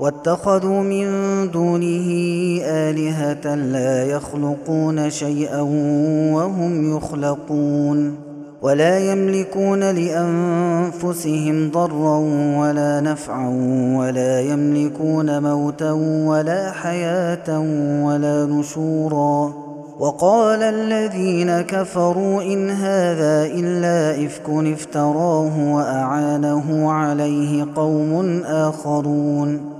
واتخذوا من دونه آلهة لا يخلقون شيئا وهم يخلقون ولا يملكون لأنفسهم ضرا ولا نفعا ولا يملكون موتا ولا حياة ولا نشورا وقال الذين كفروا إن هذا إلا إفك افتراه وأعانه عليه قوم آخرون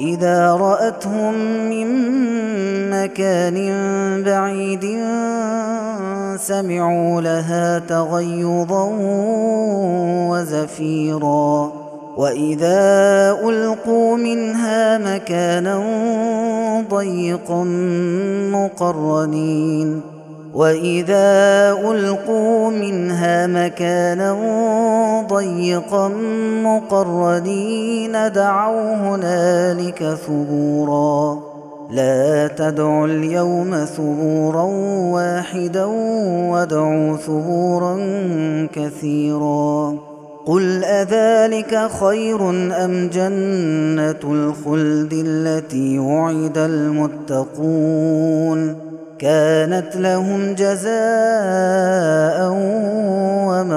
إذا رأتهم من مكان بعيد سمعوا لها تغيظا وزفيرا. وإذا ألقوا منها مكانا ضيقا مقرنين. وإذا ألقوا منها مكانا ضيقا مقرنين دعوا هنالك ثبورا. لا تدعوا اليوم ثبورا واحدا وادعوا ثبورا كثيرا. قل أذلك خير أم جنة الخلد التي وعد المتقون؟ كانت لهم جزاء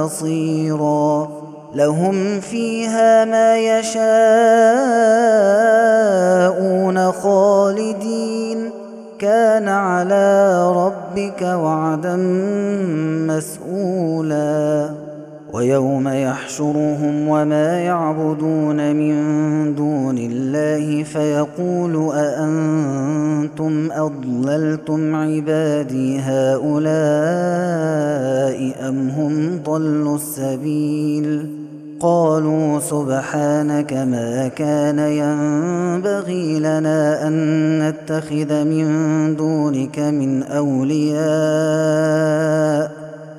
ومصيرا لهم فيها ما يشاءون خالدين كان على ربك وعدا مسئولا ويوم يحشرهم وما يعبدون من دون الله فيقول أأنتم أضللتم عبادي هؤلاء أم هم ضلوا السبيل؟ قالوا سبحانك ما كان ينبغي لنا أن نتخذ من دونك من أولياء.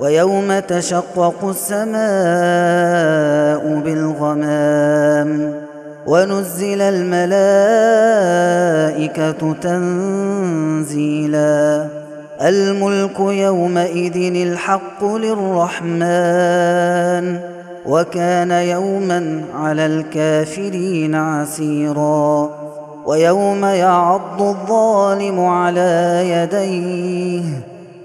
ويوم تشقق السماء بالغمام ونزل الملائكة تنزيلا. الملك يومئذ الحق للرحمن وكان يوما على الكافرين عسيرا. ويوم يعض الظالم على يديه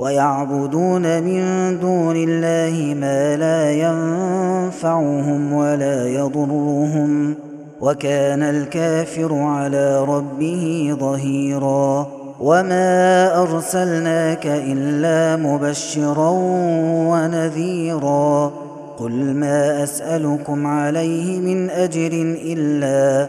ويعبدون من دون الله ما لا ينفعهم ولا يضرهم وكان الكافر على ربه ظهيرا وما أرسلناك إلا مبشرا ونذيرا قل ما أسألكم عليه من أجر إلا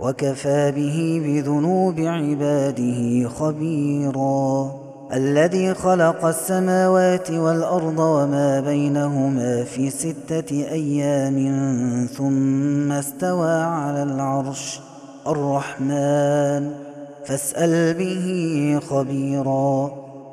وكفى به بذنوب عباده خبيرا. الذي خلق السماوات والأرض وما بينهما في ستة أيام ثم استوى على العرش الرحمن. فاسأل به خبيرا.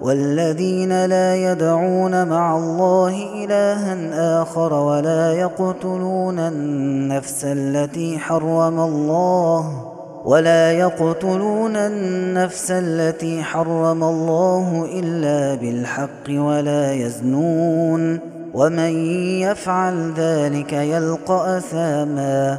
والذين لا يدعون مع الله إلها آخر ولا يقتلون النفس التي حرم الله ولا يقتلون النفس التي حرم الله إلا بالحق ولا يزنون ومن يفعل ذلك يلقى أثاما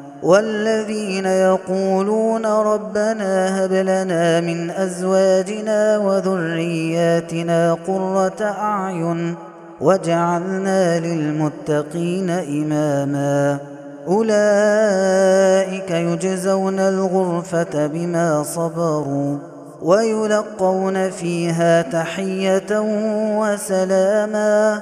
والذين يقولون ربنا هب لنا من أزواجنا وذرياتنا قرة أعين وجعلنا للمتقين إماما. أولئك يجزون الغرفة بما صبروا ويلقون فيها تحية وسلاما.